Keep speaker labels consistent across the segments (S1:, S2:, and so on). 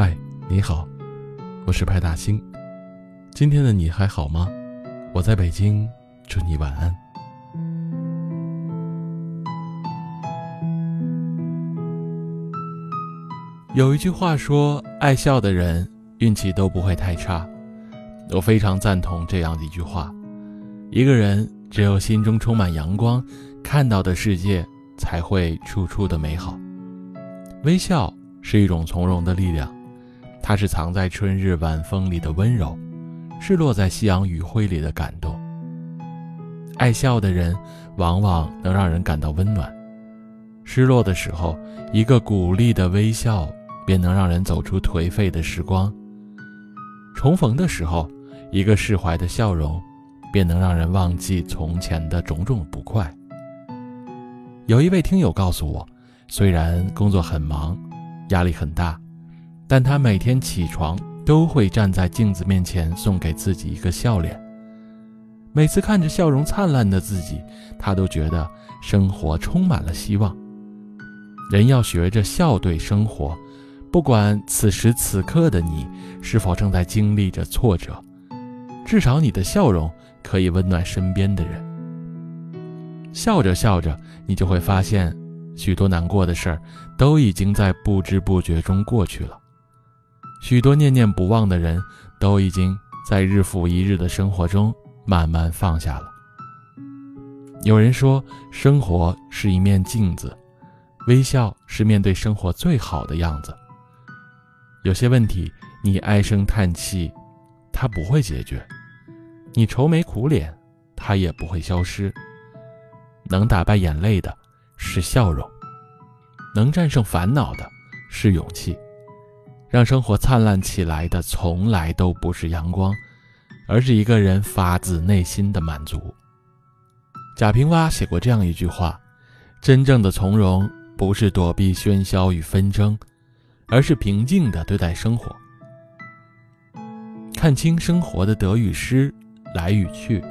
S1: 嗨你好，我是派大星。今天的你还好吗？我在北京，祝你晚安。有一句话说，爱笑的人运气都不会太差。我非常赞同这样的一句话。一个人只有心中充满阳光，看到的世界才会处处的美好。微笑是一种从容的力量，它是藏在春日晚风里的温柔，是落在夕阳余晖里的感动。爱笑的人往往能让人感到温暖。失落的时候，一个鼓励的微笑。便能让人走出颓废的时光。重逢的时候，一个释怀的笑容，便能让人忘记从前的种种不快。有一位听友告诉我，虽然工作很忙，压力很大，但他每天起床都会站在镜子面前送给自己一个笑脸。每次看着笑容灿烂的自己，他都觉得生活充满了希望。人要学着笑对生活。不管此时此刻的你是否正在经历着挫折，至少你的笑容可以温暖身边的人。笑着笑着，你就会发现，许多难过的事儿都已经在不知不觉中过去了；许多念念不忘的人都已经在日复一日的生活中慢慢放下了。有人说，生活是一面镜子，微笑是面对生活最好的样子。有些问题，你唉声叹气，它不会解决；你愁眉苦脸，它也不会消失。能打败眼泪的是笑容，能战胜烦恼的是勇气。让生活灿烂起来的，从来都不是阳光，而是一个人发自内心的满足。贾平凹写过这样一句话：“真正的从容，不是躲避喧嚣与纷争。”而是平静地对待生活，看清生活的得与失、来与去，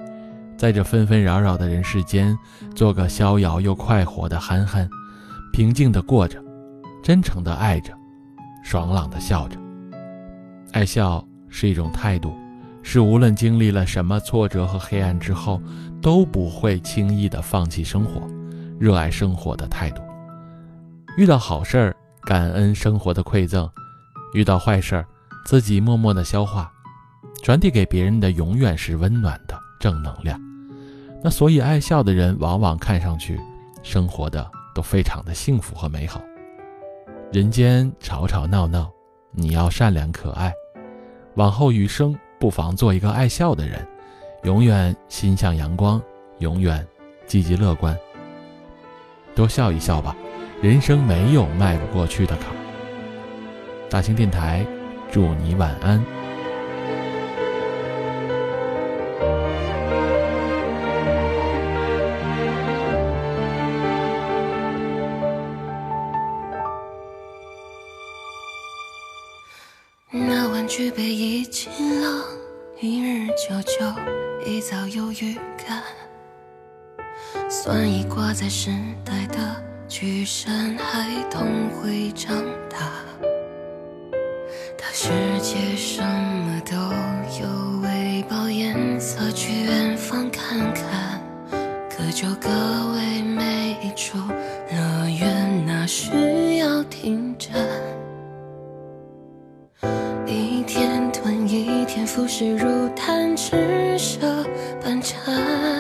S1: 在这纷纷扰扰的人世间，做个逍遥又快活的憨憨，平静地过着，真诚地爱着，爽朗地笑着。爱笑是一种态度，是无论经历了什么挫折和黑暗之后，都不会轻易地放弃生活、热爱生活的态度。遇到好事儿。感恩生活的馈赠，遇到坏事儿，自己默默的消化，传递给别人的永远是温暖的正能量。那所以爱笑的人，往往看上去生活的都非常的幸福和美好。人间吵吵闹闹，你要善良可爱。往后余生，不妨做一个爱笑的人，永远心向阳光，永远积极乐观。多笑一笑吧。人生没有迈不过去的坎。大兴电台，祝你晚安。
S2: 那晚举杯已尽了，一日久久，一早有预感，算已挂在时代的。巨山孩童会长大，大世界什么都有，为报颜色去远方看看，各就各位每一处乐园，哪需要停站？浮世如弹指，舍半缠。